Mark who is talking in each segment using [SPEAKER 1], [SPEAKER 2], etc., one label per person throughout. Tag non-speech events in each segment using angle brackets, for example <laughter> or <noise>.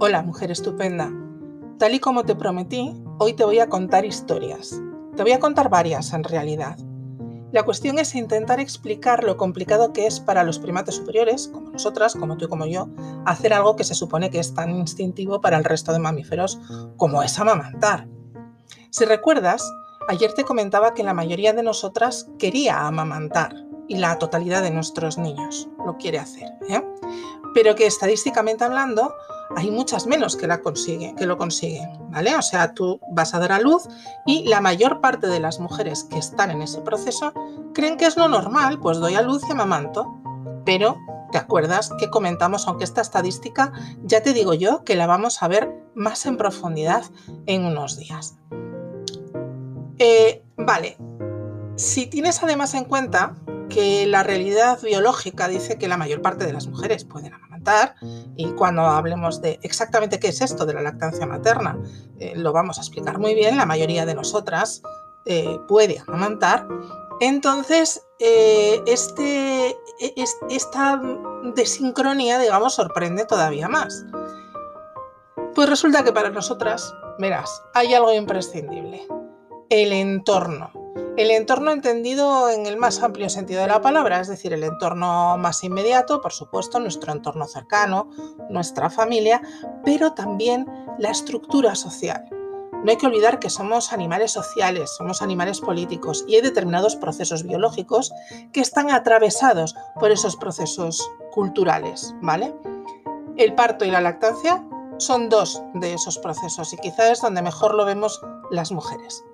[SPEAKER 1] Hola, mujer estupenda. Tal y como te prometí, hoy te voy a contar historias. Te voy a contar varias en realidad. La cuestión es intentar explicar lo complicado que es para los primates superiores, como nosotras, como tú y como yo, hacer algo que se supone que es tan instintivo para el resto de mamíferos como es amamantar. Si recuerdas, ayer te comentaba que la mayoría de nosotras quería amamantar y la totalidad de nuestros niños lo quiere hacer. ¿eh? Pero que estadísticamente hablando, hay muchas menos que, la consigue, que lo consiguen, ¿vale? O sea, tú vas a dar a luz y la mayor parte de las mujeres que están en ese proceso creen que es lo normal, pues doy a luz y amamanto. Pero, ¿te acuerdas que comentamos, aunque esta estadística, ya te digo yo, que la vamos a ver más en profundidad en unos días? Eh, vale, si tienes además en cuenta que la realidad biológica dice que la mayor parte de las mujeres pueden amamantar y cuando hablemos de exactamente qué es esto de la lactancia materna, eh, lo vamos a explicar muy bien, la mayoría de nosotras eh, puede amamantar. Entonces, eh, este, e, esta desincronía, digamos, sorprende todavía más. Pues resulta que para nosotras, verás, hay algo imprescindible, el entorno el entorno entendido en el más amplio sentido de la palabra, es decir, el entorno más inmediato, por supuesto, nuestro entorno cercano, nuestra familia, pero también la estructura social. No hay que olvidar que somos animales sociales, somos animales políticos y hay determinados procesos biológicos que están atravesados por esos procesos culturales, ¿vale? El parto y la lactancia son dos de esos procesos y quizás es donde mejor lo vemos las mujeres.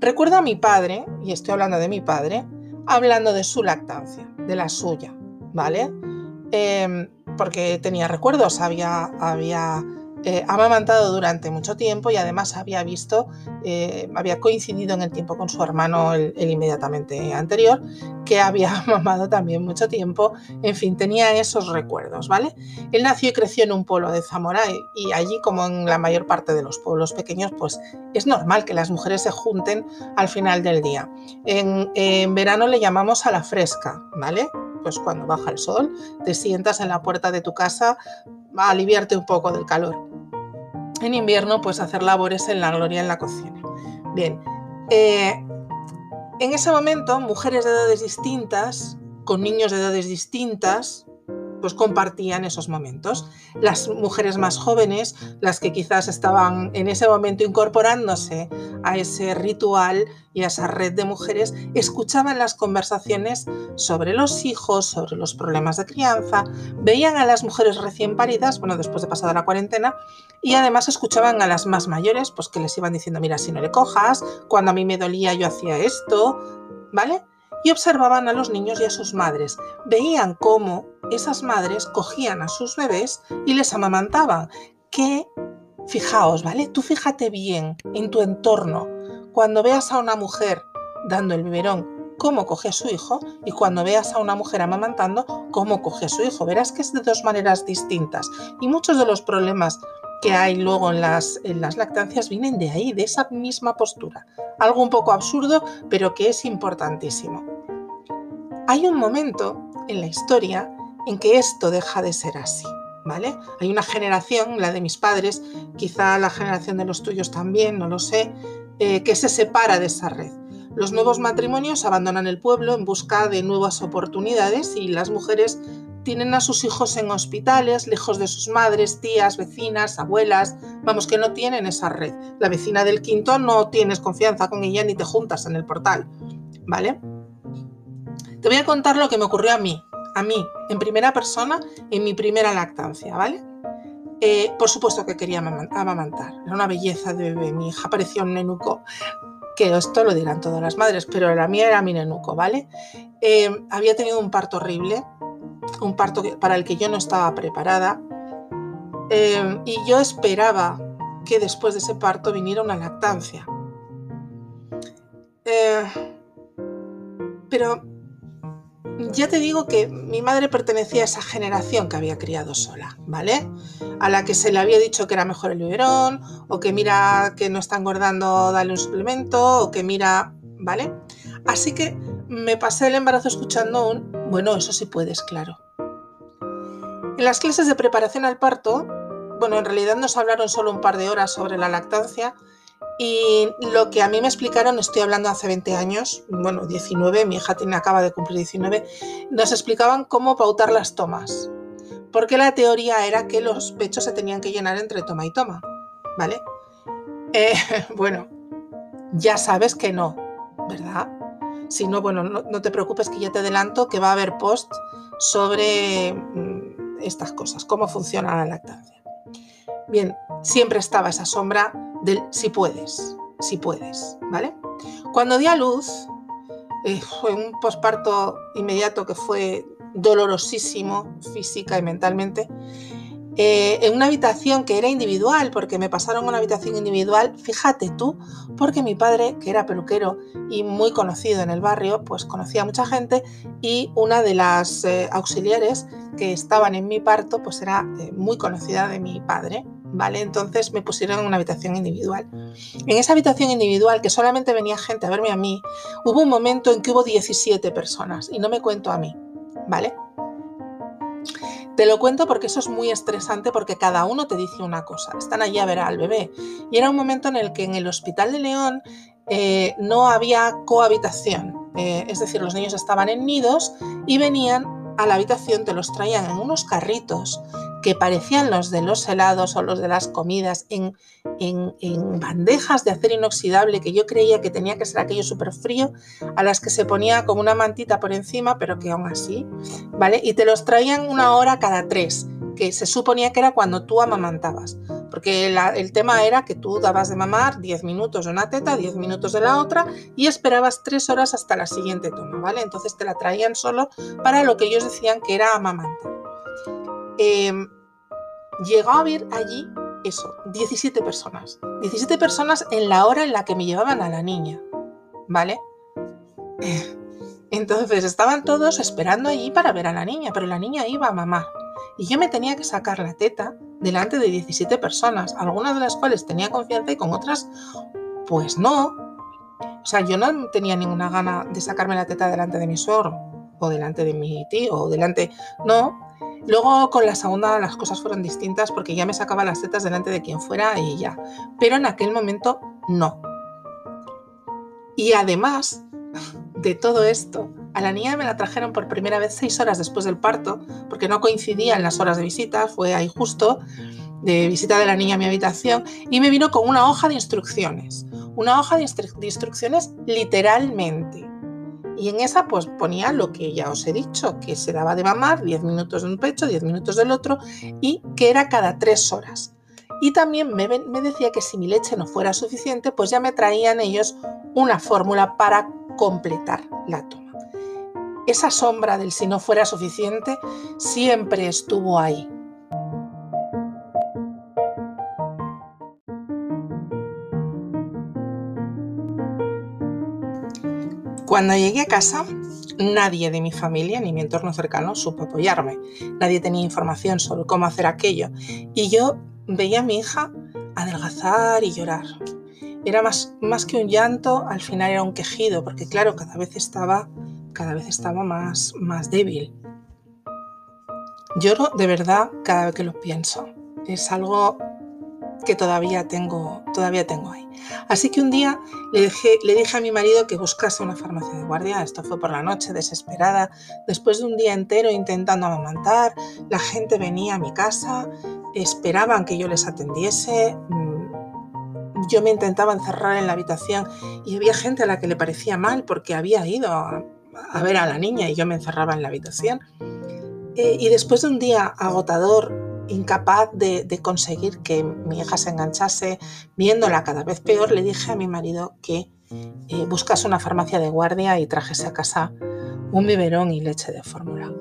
[SPEAKER 1] Recuerdo a mi padre, y estoy hablando de mi padre, hablando de su lactancia, de la suya, ¿vale? Em, porque tenía recuerdos, había, había eh, amamantado durante mucho tiempo y además había visto, eh, había coincidido en el tiempo con su hermano, el, inmediatamente anterior, que había <laughs> mamado también mucho tiempo. En fin, tenía esos recuerdos, ¿vale? Él nació y creció en un pueblo de Zamora y, allí, como en la mayor parte de los pueblos pequeños, pues es normal que las mujeres se junten al final del día. En, en verano le llamamos a la fresca, ¿vale? Pues cuando baja el sol, te sientas en la puerta de tu casa a aliviarte un poco del calor en invierno pues hacer labores en la gloria en la cocina. Bien, eh, en ese momento mujeres de edades distintas, con niños de edades distintas, pues compartían esos momentos. Las mujeres más jóvenes, las que quizás estaban en ese momento incorporándose a ese ritual y a esa red de mujeres, escuchaban las conversaciones sobre los hijos, sobre los problemas de crianza, veían a las mujeres recién paridas, bueno, después de pasada la cuarentena, y además escuchaban a las más mayores, pues que les iban diciendo, mira, si no le cojas, cuando a mí me dolía yo hacía esto, ¿vale? y observaban a los niños y a sus madres. Veían cómo esas madres cogían a sus bebés y les amamantaban. Que, fijaos, ¿vale? Tú fíjate bien en tu entorno. Cuando veas a una mujer dando el biberón, cómo coge a su hijo y cuando veas a una mujer amamantando, cómo coge a su hijo. Verás que es de dos maneras distintas. Y muchos de los problemas que hay luego en las, en las lactancias vienen de ahí, de esa misma postura. Algo un poco absurdo, pero que es importantísimo. Hay un momento en la historia en que esto deja de ser así. ¿Vale? Hay una generación, la de mis padres, quizá la generación de los tuyos también, no lo sé, eh, que se separa de esa red. Los nuevos matrimonios abandonan el pueblo en busca de nuevas oportunidades y las mujeres tienen a sus hijos en hospitales, lejos de sus madres, tías, vecinas, abuelas, vamos, que no tienen esa red. La vecina del quinto no tienes confianza con ella ni te juntas en el portal, ¿vale? Te voy a contar lo que me ocurrió a mí, a mí, en primera persona, en mi primera lactancia, ¿vale? Eh, por supuesto que quería amamantar, era una belleza de bebé, mi hija parecía un nenuco, que esto lo dirán todas las madres, pero la mía era mi nenuco, ¿vale? Eh, había tenido un parto horrible, un parto para el que yo no estaba preparada. Eh, y yo esperaba que después de ese parto viniera una lactancia. Pero ya te digo que mi madre pertenecía a esa generación que había criado sola, ¿vale? A la que se le había dicho que era mejor el biberón, o que mira que no está engordando, dale un suplemento, o que mira, ¿vale? Así que me pasé el embarazo escuchando un, bueno, eso sí puedes, claro. En las clases de preparación al parto bueno, en realidad nos hablaron solo un par de horas sobre la lactancia y lo que a mí me explicaron, estoy hablando hace 20 años, bueno, 19, mi hija tiene, acaba de cumplir 19, nos explicaban cómo pautar las tomas. Porque la teoría era que los pechos se tenían que llenar entre toma y toma, ¿vale? Eh, <laughs> bueno, ya sabes que no, ¿verdad? Si no, bueno, no, te preocupes que ya te adelanto que va a haber post sobre mm, estas cosas, cómo funciona la lactancia. Bien, siempre estaba esa sombra del si puedes, si puedes, ¿vale? Cuando di a luz, eh, fue un posparto inmediato que fue dolorosísimo física y mentalmente, eh, en una habitación que era individual, porque me pasaron a una habitación individual, fíjate tú, porque mi padre, que era peluquero y muy conocido en el barrio, pues conocía a mucha gente y una de las eh, auxiliares que estaban en mi parto, pues era muy conocida de mi padre, ¿vale? Entonces me pusieron en una habitación individual. En esa habitación individual, que solamente venía gente a verme a mí, hubo un momento en que hubo 17 personas, y no me cuento a mí, ¿vale? Te lo cuento porque eso es muy estresante porque cada uno te dice una cosa. Están allí a ver al bebé. Y era un momento en el que en el Hospital de León eh, no había cohabitación. Eh, es decir, los niños estaban en nidos y venían a la habitación, te los traían en unos carritos que parecían los de los helados o los de las comidas en, en, bandejas de acero inoxidable que yo creía que tenía que ser aquello súper frío, a las que se ponía como una mantita por encima, pero que aún así, ¿vale? Y te los traían una hora cada tres, que se suponía que era cuando tú amamantabas, porque el tema era que tú dabas de mamar 10 minutos de una teta, 10 minutos de la otra y esperabas tres horas hasta la siguiente toma, ¿vale? Entonces te la traían solo para lo que ellos decían que era amamantar. Eh, llegó a haber allí eso, 17 personas. 17 personas en la hora en la que me llevaban a la niña, ¿vale? <laughs> Entonces estaban todos esperando allí para ver a la niña, pero la niña iba a mamá. Y yo me tenía que sacar la teta delante de 17 personas, algunas de las cuales tenía confianza y con otras, pues no. O sea, yo no tenía ninguna gana de sacarme la teta delante de mi suegro, o delante de mi tío, o delante... No, Luego con la segunda las cosas fueron distintas porque ya me sacaba las tetas delante de quien fuera y ya. Pero en aquel momento no. Y además de todo esto, a la niña me la trajeron por primera vez seis horas después del parto, porque no coincidían las horas de visita, fue ahí justo, de visita de la niña a mi habitación, y me vino con una hoja de instrucciones. Una hoja de instrucciones literalmente. Y en esa pues ponía lo que ya os he dicho, que se daba de mamar 10 minutos de un pecho, 10 minutos del otro y que era cada 3 horas. Y también me, me decía que si mi leche no fuera suficiente, pues ya me traían ellos una fórmula para completar la toma. Esa sombra del si no fuera suficiente siempre estuvo ahí. Cuando llegué a casa, nadie de mi familia ni mi entorno cercano supo apoyarme. Nadie tenía información sobre cómo hacer aquello. Y yo veía a mi hija adelgazar y llorar. Era más, más que un llanto, al final era un quejido, porque claro, cada vez estaba, cada vez estaba más, más débil. Lloro de verdad cada vez que lo pienso. Es algo que todavía tengo, todavía tengo ahí. Así que un día le, dije, le dije a mi marido que buscase una farmacia de guardia. Esto fue por la noche, desesperada. Después de un día entero intentando amamantar, la gente venía a mi casa, esperaban que yo les atendiese. Mm, yo me intentaba encerrar en la habitación y había gente a la que le parecía mal porque había ido a, ver a la niña y yo me encerraba en la habitación. Eh, y después de un día agotador, incapaz de, conseguir que mi hija se enganchase, viéndola cada vez peor, le dije a mi marido que eh, buscase una farmacia de guardia y trajese a casa un biberón y leche de fórmula.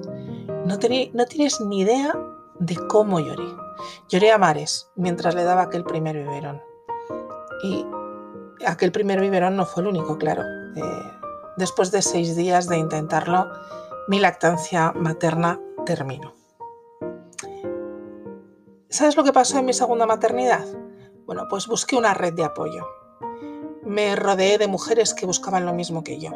[SPEAKER 1] No, no tienes ni idea de cómo lloré. Lloré a mares mientras le daba aquel primer biberón. Y aquel primer biberón no fue el único, claro. Eh, después de seis días de intentarlo, mi lactancia materna terminó. ¿Sabes lo que pasó en mi segunda maternidad? Bueno, pues busqué una red de apoyo. Me rodeé de mujeres que buscaban lo mismo que yo.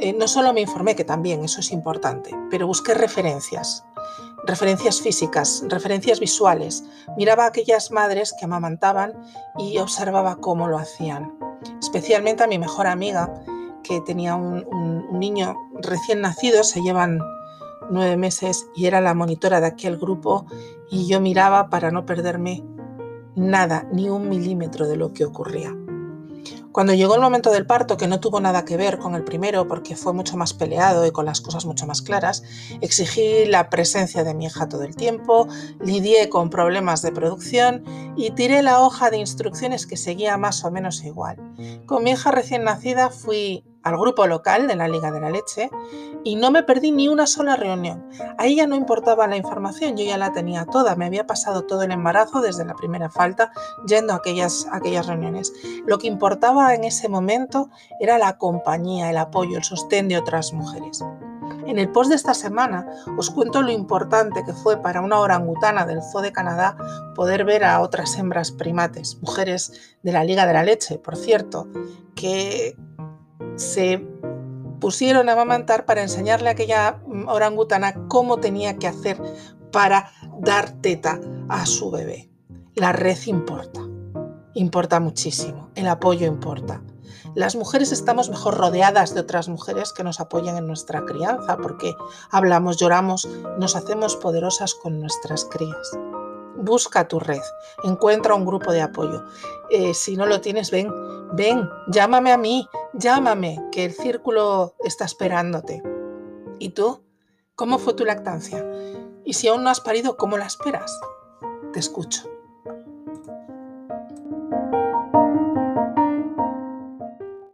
[SPEAKER 1] Eh, no solo me informé, que también eso es importante, pero busqué referencias. referencias físicas, referencias visuales. Miraba a aquellas madres que amamantaban y observaba cómo lo hacían. Especialmente a mi mejor amiga, que tenía un, un niño recién nacido, se llevan nueve meses y era la monitora de aquel grupo y yo miraba para no perderme nada, ni un milímetro de lo que ocurría. Cuando llegó el momento del parto, que no tuvo nada que ver con el primero porque fue mucho más peleado y con las cosas mucho más claras, exigí la presencia de mi hija todo el tiempo, lidié con problemas de producción y tiré la hoja de instrucciones que seguía más o menos igual. Con mi hija recién nacida fui al grupo local de la Liga de la Leche y no me perdí ni una sola reunión. A ella no importaba la información, yo ya la tenía toda, me había pasado todo el embarazo desde la primera falta yendo a aquellas, aquellas reuniones. Lo que importaba en ese momento era la compañía, el apoyo, el sostén de otras mujeres. En el post de esta semana os cuento lo importante que fue para una orangutana del Zoo de Canadá poder ver a otras hembras primates, mujeres de la Liga de la Leche, por cierto, que se pusieron a amamantar para enseñarle a aquella orangutana cómo tenía que hacer para dar teta a su bebé. La red importa, importa muchísimo, el apoyo importa. Las mujeres estamos mejor rodeadas de otras mujeres que nos apoyan en nuestra crianza porque hablamos, lloramos, nos hacemos poderosas con nuestras crías busca tu red, encuentra un grupo de apoyo. Eh, si no lo tienes, ven, ven, llámame a mí, llámame, que el círculo está esperándote. ¿Y tú? ¿Cómo fue tu lactancia? Y si aún no has parido, ¿cómo la esperas? Te escucho.